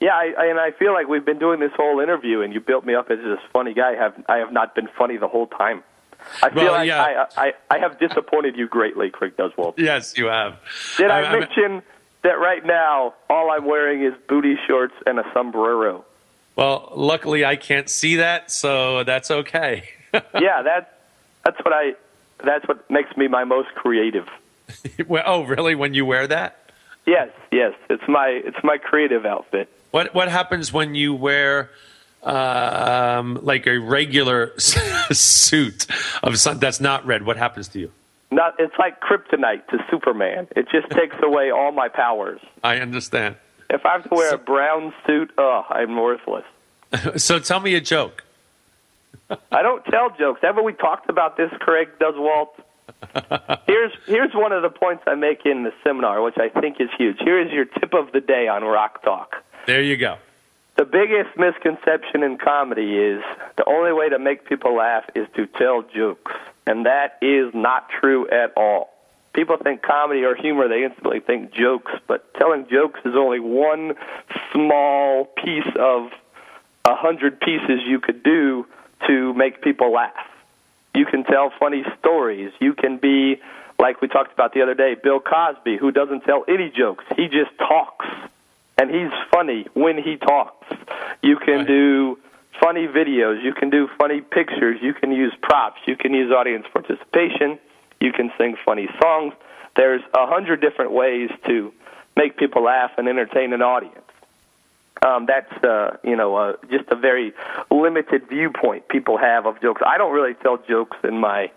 Yeah, I, I, and I feel like we've been doing this whole interview, and you built me up as this funny guy. I have I have not been funny the whole time. I feel Well, like yeah. I, I I have disappointed you greatly, Craig Duswalt. yes you have Did I, I- mention that right now all I'm wearing is booty shorts and a sombrero? well luckily i can't see that so that's okay (laughs) yeah, that's that's what I that's what makes me my most creative. (laughs) well, oh really when you wear that Yes, yes, it's my it's my creative outfit. What what happens when you wear um, like a regular (laughs) suit of some, that's not red? What happens to you? Not it's like kryptonite to Superman. It just (laughs) takes away all my powers. I understand. If I have to wear So- a brown suit, oh, I'm worthless. (laughs) So tell me a joke. I don't tell jokes. Haven't we talked about this, Craig Duswalt? here's here's one of the points I make in the seminar, which I think is huge. Here is your tip of the day on Rock Talk. There you go. The biggest misconception in comedy is the only way to make people laugh is to tell jokes, and that is not true at all. People think comedy or humor, they instantly think jokes, but telling jokes is only one small piece of a hundred pieces you could do to make people laugh. You can tell funny stories. You can be, like we talked about the other day, Bill Cosby, who doesn't tell any jokes. He just talks. And he's funny when he talks. You can Right. do funny videos. You can do funny pictures. You can use props. You can use audience participation. You can sing funny songs. There's a hundred different ways to make people laugh and entertain an audience um, that's uh, you know uh, just a very limited viewpoint people have of jokes. I don't really tell jokes in my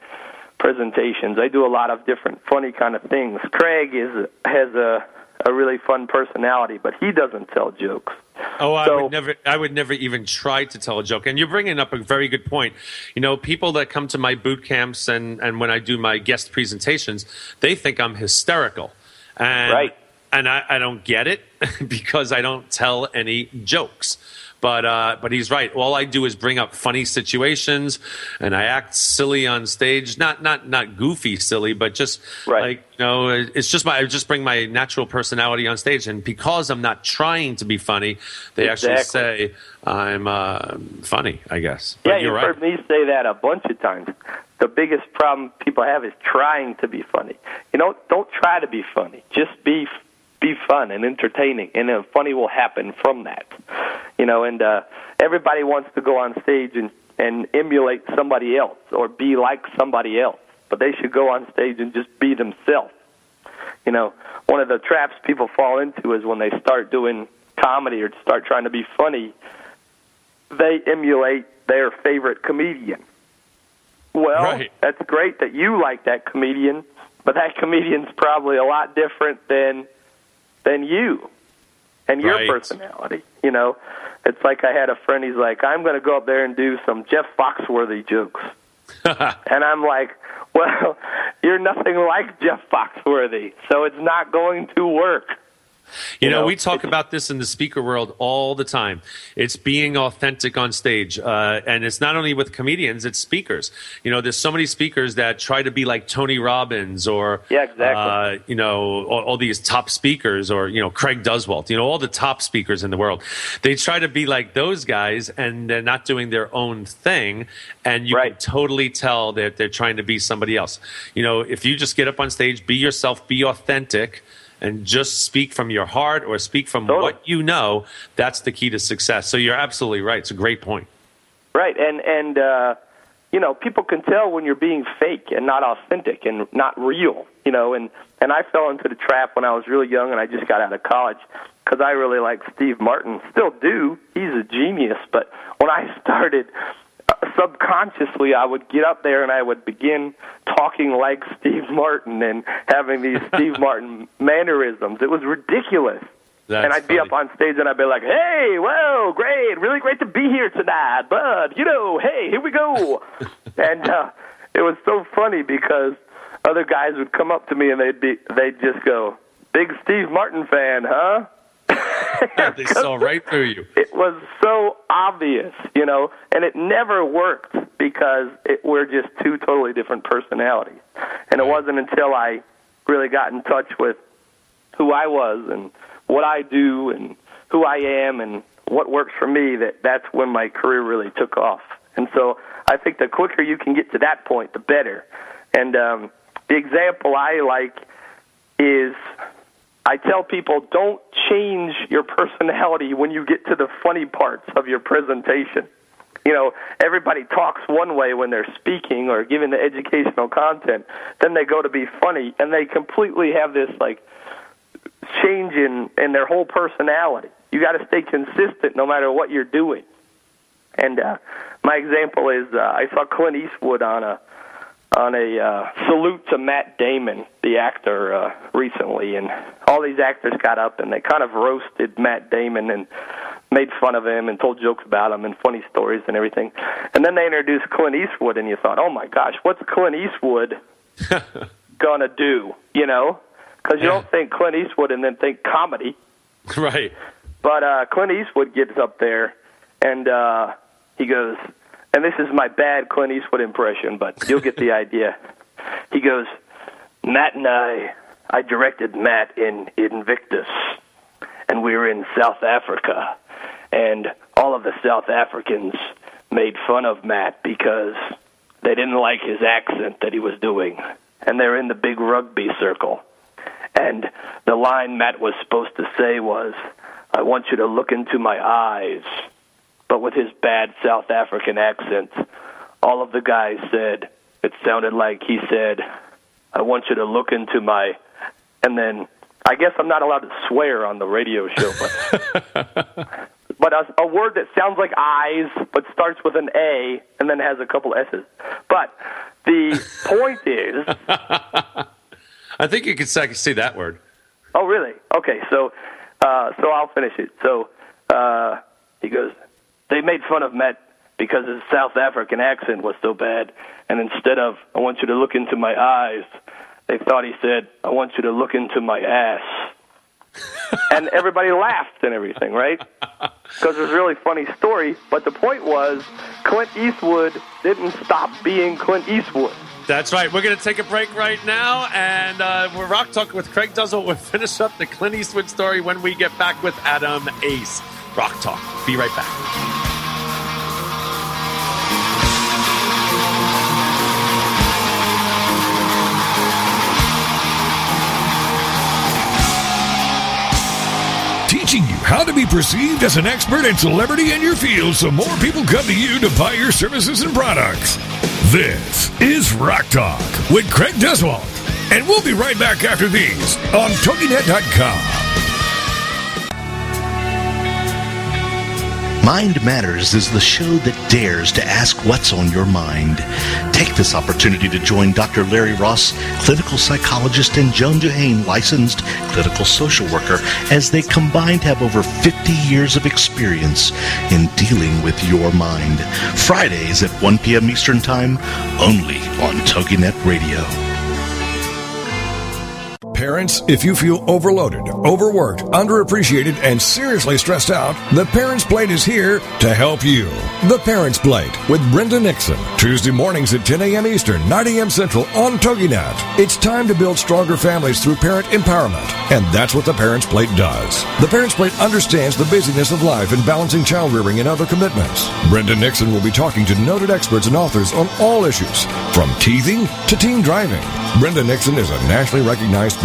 presentations. I do a lot of different funny kind of things. Craig is has a a really fun personality, but he doesn't tell jokes. Oh, I So- would never. I would never even try to tell a joke. And you're bringing up a very good point. You know, people that come to my boot camps and and when I do my guest presentations, they think I'm hysterical. And, Right. And I, I don't get it (laughs) because I don't tell any jokes. But uh, but he's right. All I do is bring up funny situations, and I act silly on stage. Not not not goofy silly, but just Right. like you know, it's just my I just bring my natural personality on stage, and because I'm not trying to be funny, they actually say I'm uh, funny. I guess. But yeah, you've right. heard me say that a bunch of times. The biggest problem people have is trying to be funny. You know, don't try to be funny. Just be be fun and entertaining, and then funny will happen from that. You know, and uh, everybody wants to go on stage and and emulate somebody else or be like somebody else, but they should go on stage and just be themselves. You know, one of the traps people fall into is when they start doing comedy or start trying to be funny, they emulate their favorite comedian. Well, Right. that's great that you like that comedian, but that (laughs) comedian's probably a lot different than than you and your Right. personality. You know, it's like I had a friend. He's like, "I'm going to go up there and do some Jeff Foxworthy jokes," (laughs) and I'm like, "Well, (laughs) you're nothing like Jeff Foxworthy, so it's not going to work." You You know, know, we talk about this in the speaker world all the time. It's being authentic on stage. Uh, and it's not only with comedians, it's speakers. You know, there's so many speakers that try to be like Tony Robbins or, Yeah, exactly. uh, you know, all, all these top speakers or, you know, Craig Duswalt, you know, all the top speakers in the world. They try to be like those guys and they're not doing their own thing. And you Right. can totally tell that they're trying to be somebody else. You know, if you just get up on stage, be yourself, be authentic and just speak from your heart or speak from Totally. what you know, that's the key to success. So you're absolutely right. It's a great point. Right, and and uh, you know, people can tell when you're being fake and not authentic and not real. You know, and and I fell into the trap when I was really young and I just got out of college because I really like Steve Martin. Still do. He's a genius. But when I (laughs) started, subconsciously I would get up there and I would begin talking like (laughs) Steve Martin and having these (laughs) Steve Martin mannerisms. It was ridiculous. That's and I'd be up on stage and I'd be like, "Hey, well, great, really great to be here tonight, but you know, hey, here we go." (laughs) and uh, it was so funny because other guys would come up to me and they'd be, they'd just go, "Big Steve Martin fan, huh?" (laughs) they saw right through you. it was so obvious, you know, and it never worked because it, we're just two totally different personalities. And it wasn't until I really got in touch with who I was and what I do and who I am and what works for me that that's when my career really took off. And so I think the quicker you can get to that point, the better. And um, the example I like is I tell people don't change your personality when you get to the funny parts of your presentation. You know, everybody talks one way when they're speaking or giving the educational content. Then they go to be funny, and they completely have this like change in in their whole personality. You got to stay consistent no matter what you're doing. And uh, my example is uh, I saw Clint Eastwood on a on a uh, salute to Matt Damon, the actor, uh, recently, and all these actors got up and they kind of roasted Matt Damon and made fun of him and told jokes about him and funny stories and everything. And then they introduced Clint Eastwood, and you thought, oh my gosh, what's Clint Eastwood (laughs) gonna do? You know, because you Yeah. don't think Clint Eastwood and then think comedy. Right. But uh, Clint Eastwood gets up there and uh, he goes, and this is my bad Clint Eastwood impression, but you'll get the (laughs) idea. He goes, Matt and I, I directed Matt in Invictus, and we were in South Africa, and all of the South Africans made fun of Matt because they didn't like his accent that he was doing, and they're in the big rugby circle. And the line Matt was supposed to say was, I want you to look into my eyes. But with his bad South African accent, all of the guys said, it sounded like he said, I want you to look into my. And then, I guess I'm not allowed to swear on the radio show, but. (laughs) but a, a word that sounds like eyes, but starts with an A and then has a couple S's. But the (laughs) point is, I think you could say, say that word. Oh, really? Okay, so uh, so I'll finish it. So uh, he goes, they made fun of Matt because his South African accent was so bad, and instead of "I want you to look into my eyes," they thought he said, "I want you to look into my ass." (laughs) and everybody laughed and everything, right? (laughs) Because it was a really funny story. But the point was, Clint Eastwood didn't stop being Clint Eastwood. That's right. We're going to take a break right now, and uh, we're Rock Talk with Craig Duswalt. We'll finish up the Clint Eastwood story when we get back with Adam Ace. Rock Talk. Be right back. How to be perceived as an expert and celebrity in your field so more people come to you to buy your services and products. This is Rock Talk with Craig Duswalt. And we'll be right back after these on TogiNet.com. Mind Matters is the show that dares to ask what's on your mind. Take this opportunity to join Dr. Larry Ross, clinical psychologist, and Joan Duhane, licensed clinical social worker, as they combined have over 50 years of experience in dealing with your mind. Fridays at 1 p.m. Eastern Time, only on TogiNet Radio. Parents, if you feel overloaded, overworked, underappreciated, and seriously stressed out, The Parents Plate is here to help you. The Parents Plate with Brenda Nixon. Tuesday mornings at 10 a.m. Eastern, 9 a.m. Central on TogiNet. It's time to build stronger families through parent empowerment. And that's what The Parents Plate does. The Parents Plate understands the busyness of life and balancing child rearing and other commitments. Brenda Nixon will be talking to noted experts and authors on all issues, from teething to teen driving. Brenda Nixon is a nationally recognized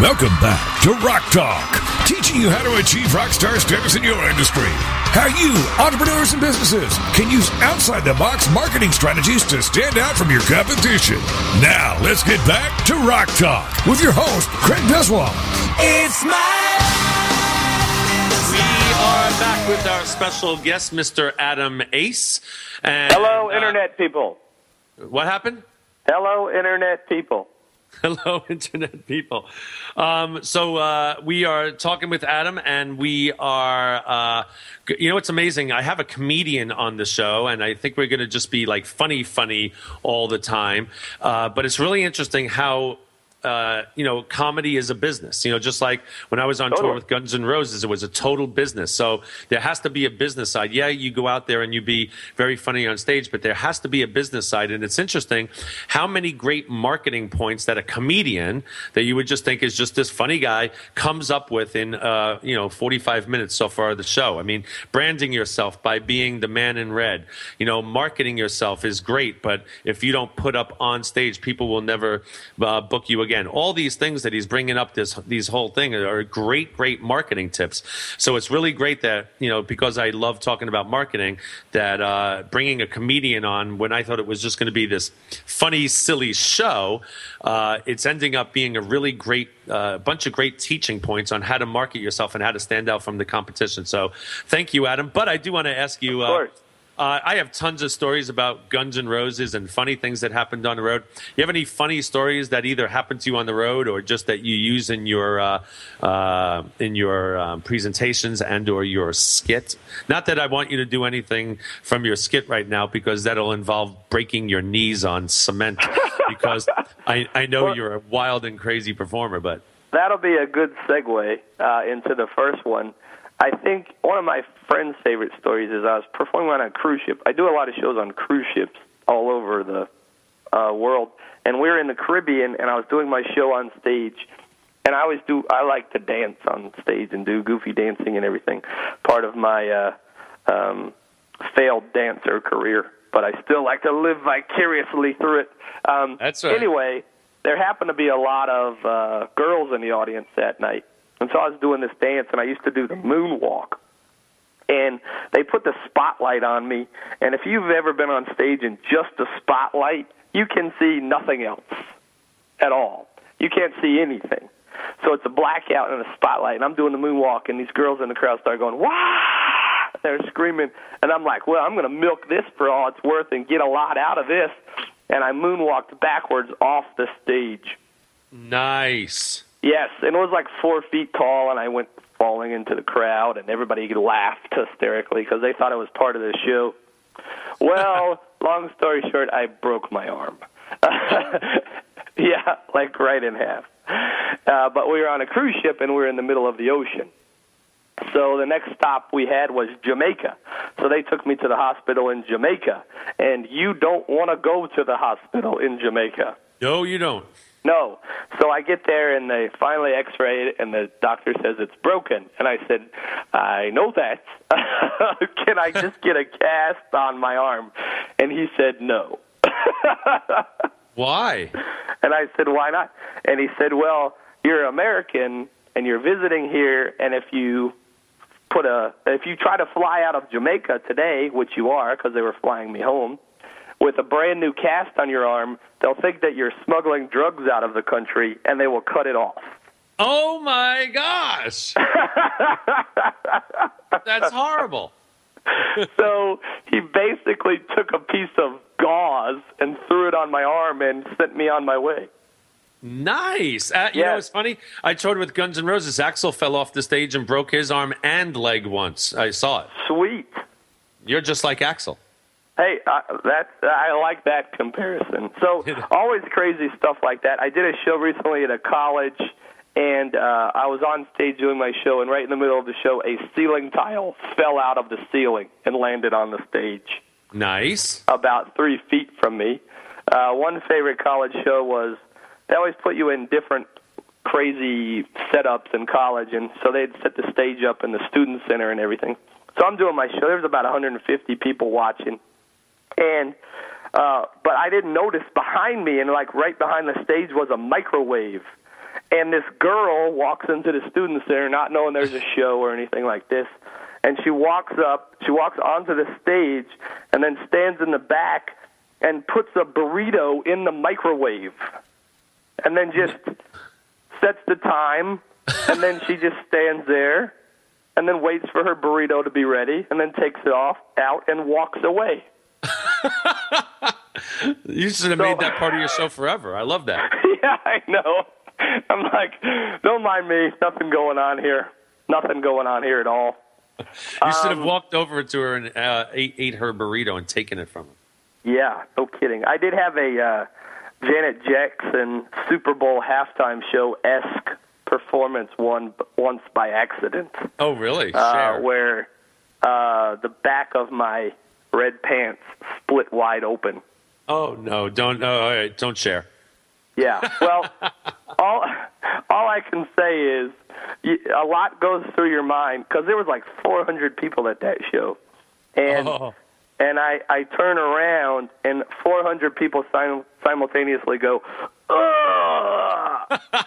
Welcome back to Rock Talk, teaching you how to achieve rock star status in your industry. How you, entrepreneurs and businesses, can use outside the box marketing strategies to stand out from your competition. Now, let's get back to Rock Talk with your host, Craig Duswalt. It's my We are back with our special guest, Mr. Adam Ace. And, Hello, uh, Internet people. what happened? Hello, Internet people. (laughs) Hello, internet people. Um, so uh, we are talking with Adam, and we are. Uh, you know, it's amazing. I have a comedian on the show, and I think we're going to just be like funny, funny all the time. Uh, but it's really interesting how. Uh, you know, comedy is a business. You know, just like when I was on tour with Guns N' Roses, it was a total business. So there has to be a business side. Yeah, you go out there and you be very funny on stage, but there has to be a business side. And it's interesting how many great marketing points that a comedian that you would just think is just this funny guy comes up with in uh, you know 45 minutes so far of the show. I mean, branding yourself by being the man in red. You know, marketing yourself is great, but if you don't put up on stage, people will never uh, book you again. Again, all these things that he's bringing up this these whole thing are great, great marketing tips. So it's really great that you know because I love talking about marketing that uh, bringing a comedian on when I thought it was just going to be this funny, silly show, uh, it's ending up being a really great uh, bunch of great teaching points on how to market yourself and how to stand out from the competition. So thank you, Adam. But I do want to ask you. Uh, uh, I have tons of stories about Guns N' Roses and funny things that happened on the road. You have any funny stories that either happened to you on the road or just that you use in your uh, uh, in your um, presentations and or your skit? Not that I want you to do anything from your skit right now because that'll involve breaking your knees on cement. (laughs) because I, I know Well- you're a wild and crazy performer, but That'll be a good segue uh, into the first one. I think one of my friend's favorite stories is I was performing on a cruise ship. I do a lot of shows on cruise ships all over the uh, world, and we were in the Caribbean, and I was doing my show on stage. And I always do. I like to dance on stage and do goofy dancing and everything. Part of my uh, um, failed dancer career, but I still like to live vicariously through it. Um, That's right. Anyway, there happened to be a lot of uh, girls in the audience that night, and so I was doing this dance, and I used to do the moonwalk. And they put the spotlight on me, and if you've ever been on stage in just a spotlight, you can see nothing else at all. You can't see anything. So it's a blackout and a spotlight, and I'm doing the moonwalk, and these girls in the crowd start going, "Wow!" They're screaming, and I'm like, "Well, I'm going to milk this for all it's worth and get a lot out of this." And I moonwalked backwards off the stage. nice. Yes, and it was like four feet tall, and I went falling into the crowd, and everybody laughed hysterically because they thought it was part of the show. Well, (laughs) long story short, I broke my arm. (laughs) yeah, like right in half. Uh, but we were on a cruise ship, and we were in the middle of the ocean. So the next stop we had was Jamaica. So they took me to the hospital in Jamaica, and you don't want to go to the hospital in Jamaica. No, you don't. No. So I get there and they finally x-ray it and the doctor says it's broken. And I said, I know that. (laughs) Can I just get a cast on my arm? And he said, no. (laughs) Why? And I said, why not? And he said, well, you're American and you're visiting here and if you put a if you try to fly out of Jamaica today, which you are because they were flying me home, with a brand new cast on your arm, they'll think that you're smuggling drugs out of the country and they will cut it off. Oh my gosh. That's horrible. (laughs) so he basically took a piece of gauze and threw it on my arm and sent me on my way. Nice. Uh, you Yeah. know, it's funny. I toured with Guns N' Roses. Axl fell off the stage and broke his arm and leg once. I saw it. Sweet. You're just like Axl. Hey, uh, that's I like that comparison. So (laughs) always crazy stuff like that. I did a show recently at a college, and uh, I was on stage doing my show, and right in the middle of the show, a ceiling tile fell out of the ceiling and landed on the stage Nice. about three feet from me. Uh, one favorite college show was they always put you in different crazy setups in college, and so they'd set the stage up in the student center and everything. So I'm doing my show. There's about 150 people watching, and uh, but I didn't notice behind me, and like right behind the stage was a microwave. And this girl walks into the student center, not knowing there's a show or anything like this. And she walks up, she walks onto the stage, and then stands in the back and puts a burrito in the microwave. And then just sets the time, and then she just stands there, and then waits for her burrito to be ready, and then takes it off out and walks away. You should have So- made that part of your show forever. I love that. (laughs) yeah, I know. I'm like, don't mind me. Nothing going on here. Nothing going on here at all. You should have Um, walked over to her and uh, ate, ate her burrito and taken it from her. Yeah, no kidding. I did have a uh, Janet Jackson Super Bowl halftime show esque performance one once by accident, Oh, really? uh, where uh, the back of my red pants split wide open. oh no! Don't. Oh, all right, don't share. Yeah. Well, (laughs) all all I can say is a lot goes through your mind because there was like 400 people at that show, and Oh. and I I turn around and 400 people sim- simultaneously go, Ugh! (laughs)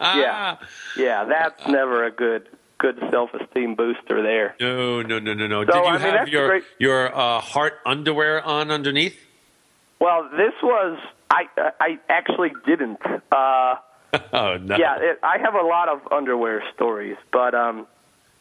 yeah, yeah. That's never a good good self esteem booster there. No, no, no, no, no. So, Did you I mean, have your great- your uh, heart underwear on underneath? Well, this was I I actually didn't. Uh, (laughs) Oh no. yeah, it, I have a lot of underwear stories, but um.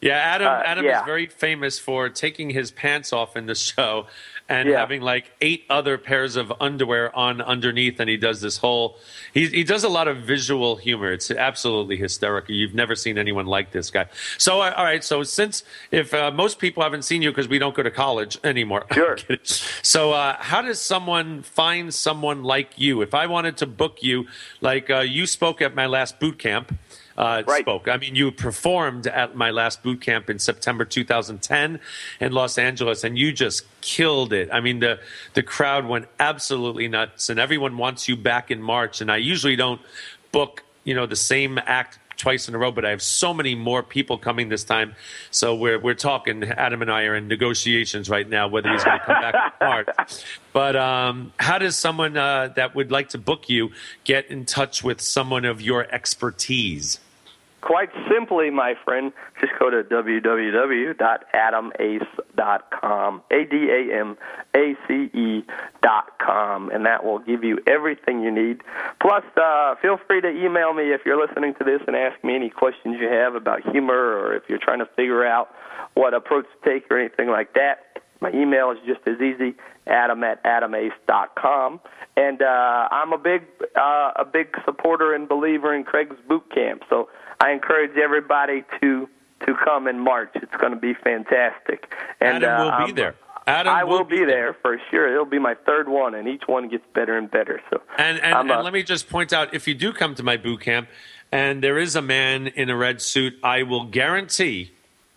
Yeah, Adam. Uh, Adam yeah. is very famous for taking his pants off in the (laughs) show and Yeah. having like eight other pairs of underwear on underneath, and he does this whole. He he does a lot of visual humor. It's absolutely hysterical. You've never seen anyone like this guy. So uh, all right. So since if uh, most people haven't seen you because we don't go to college anymore. (laughs) Sure. So uh, how does someone find someone like you? If I wanted to book you, like uh, you spoke at my last boot camp uh, Right. spoke. I mean, you performed at my last boot camp in September 2010 in Los Angeles, and you just killed it. I mean, the the crowd went absolutely nuts, and everyone wants you back in March. And I usually don't book, you know, the same act twice in a row, but I have so many more people coming this time. So we're we're talking. Adam and I are in negotiations right now whether he's going to come back in March. (laughs) But um, how does someone uh, that would like to book you get in touch with someone of your expertise? Quite simply, my friend, just go to www.adamace.com, A-D-A-M-A-C-E dot com, and that will give you everything you need. Plus, uh, feel free to email me if you're listening to this and ask me any questions you have about humor or if you're trying to figure out what approach to take or anything like that. My email is just as easy, adam at adamace.com. And uh, I'm a big, uh, a big supporter and believer in Craig's boot camp. So I encourage everybody to to come in March. It's going to be fantastic. And Adam will uh, be there. Adam I will, be be there for sure. It'll be my third one, and each one gets better and better. So And and, and uh, let me just point out, if you do come to my boot camp, and there is a man in a red suit, I will guarantee,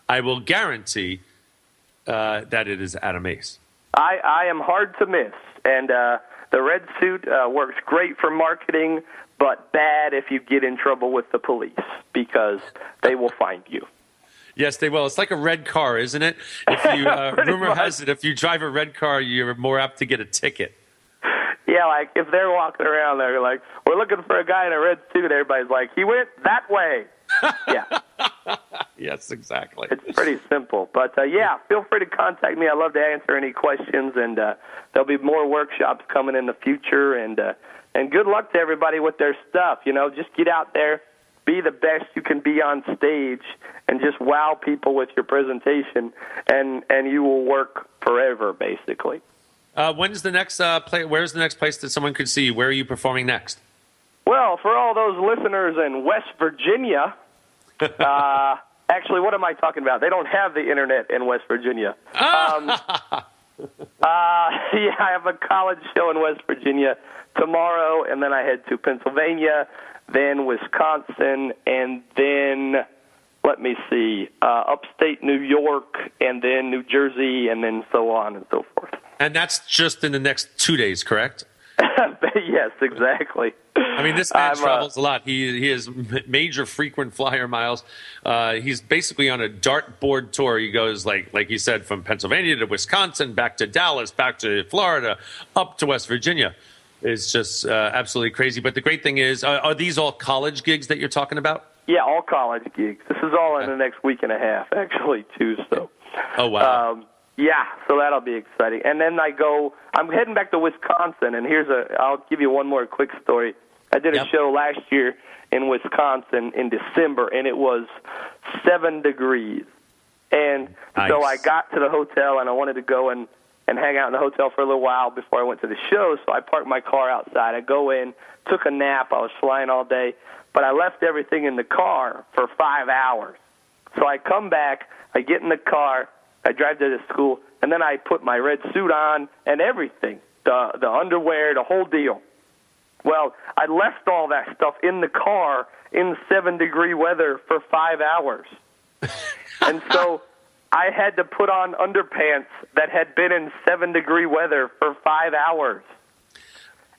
I will guarantee uh, that it is Adam Ace. I, I am hard to miss, and uh, the red suit uh, works great for marketing, but bad if you get in trouble with the police because they will find you. Yes, they will. It's like a red car, isn't it? If you (laughs) uh, rumor much. has it, if you drive a red car, you're more apt to get a ticket. Yeah, like if they're walking around, they're like, "We're looking for a guy in a red suit." Everybody's like, "He went that way." (laughs) yeah, Yes, exactly. it's pretty simple. But uh, yeah, feel free to contact me. I love to answer any questions, and uh, there'll be more workshops coming in the future. And uh, and good luck to everybody with their stuff. You know, just get out there, be the best you can be on stage, and just wow people with your presentation, and and you will work forever, basically. Uh, when's the next uh, play? Where's the next place that someone could see you? Where are you performing next? Well, for all those listeners in West Virginia, (laughs) uh, actually, what am I talking about? They don't have the internet in West Virginia. (laughs) Um, (laughs) Uh, (laughs) yeah, I have a college show in West Virginia tomorrow, and then I head to Pennsylvania, then Wisconsin, and then let me see, uh, upstate New York, and then New Jersey, and then so on and so forth. And that's just in the next two days, correct? (laughs) yes, exactly. I mean, this man I'm, uh, travels a lot. He he has major frequent flyer miles. Uh, he's basically on a dartboard tour. He goes like like you said from Pennsylvania to Wisconsin, back to Dallas, back to Florida, up to West Virginia. It's just uh, absolutely crazy. But the great thing is, uh, are these all college gigs that you're talking about? Yeah, all college gigs. This is all in the next week and a half, actually, too. So. Oh wow! Um, yeah, so that'll be exciting. And then I go. I'm heading back to Wisconsin, and here's a. I'll give you one more quick story. I did a Yep. show last year in Wisconsin in December, and it was seven degrees. And so I got to the hotel, and I wanted to go and and hang out in the hotel for a little while before I went to the show. So I parked my car outside. I go in, took a nap. I was flying all day, but I left everything in the car for five hours. So I come back, I get in the car, I drive to the school, and then I put my red suit on and everything, the the underwear, the whole deal. Well, I left all that stuff in the car in seven degree weather for five hours, (laughs) and so I had to put on underpants that had been in seven degree weather for five hours.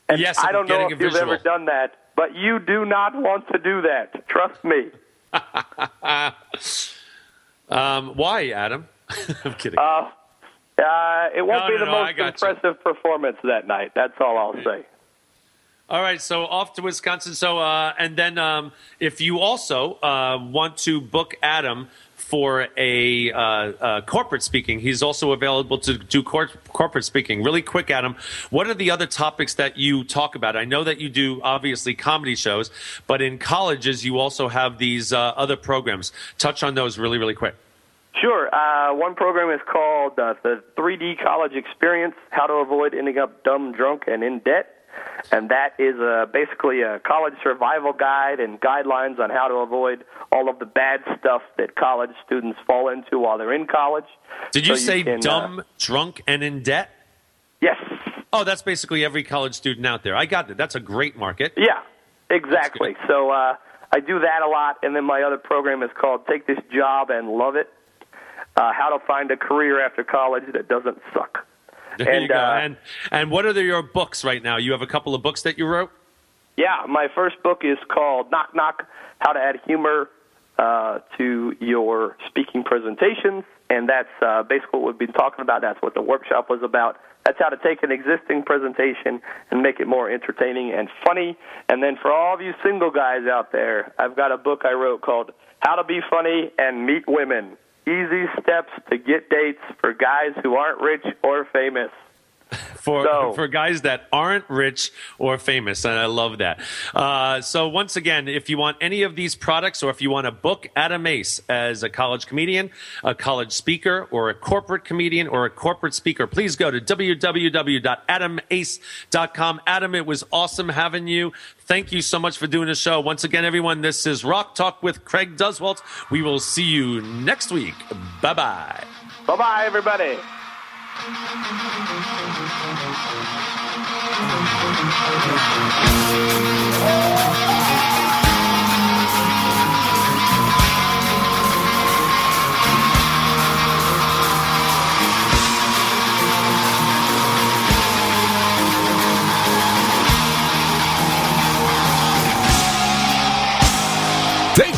And Yes, I I'm don't know if you've ever done that, but you do not want to do that. Trust me. (laughs) Um, why, Adam? (laughs) I'm kidding. Uh, uh, it won't No, be no, the no, most got you. impressive performance that night. That's all I'll say. All right, so off to Wisconsin. So, uh, and then um, if you also uh, want to book Adam for a uh, uh, corporate speaking, he's also available to do cor- corporate speaking. Really quick, Adam, what are the other topics that you talk about? I know that you do obviously comedy shows, but in colleges you also have these uh, other programs. Touch on those really, really quick. Sure. Uh, one program is called uh, the 3D College Experience: How to Avoid Ending Up Dumb, Drunk, and in Debt. And that is uh, basically a college survival guide and guidelines on how to avoid all of the bad stuff that college students fall into while they're in college. Did you So say can, uh, dumb, drunk, and in debt? yes. Oh, that's basically every college student out there. I got it. That's a great market. Yeah, exactly. So uh, I do that a lot, and then my other program is called Take This Job and Love It: uh, How to Find a Career After College That Doesn't Suck. There And, you go. uh, and and what are the, your books right now? You have a couple of books that you wrote. Yeah, my first book is called Knock Knock: How to Add Humor uh, to Your Speaking Presentations, and that's uh, basically what we've been talking about. That's what the workshop was about. That's how to take an existing presentation and make it more entertaining and funny. And then for all of you single guys out there, I've got a book I wrote called How to Be Funny and Meet Women: Easy Steps to Get Dates for Guys Who Aren't Rich or Famous. (laughs) For So- for guys that aren't rich or famous, and I love that. Uh, so once again, if you want any of these products, or if you want to book Adam Ace as a college comedian, a college speaker, or a corporate comedian, or a corporate speaker, please go to www.adamace.com. Adam, it was awesome having you. Thank you so much for doing the show. Once again, everyone, this is Rock Talk with Craig Duswalt. We will see you next week. Bye bye. Bye bye, everybody. Thank you.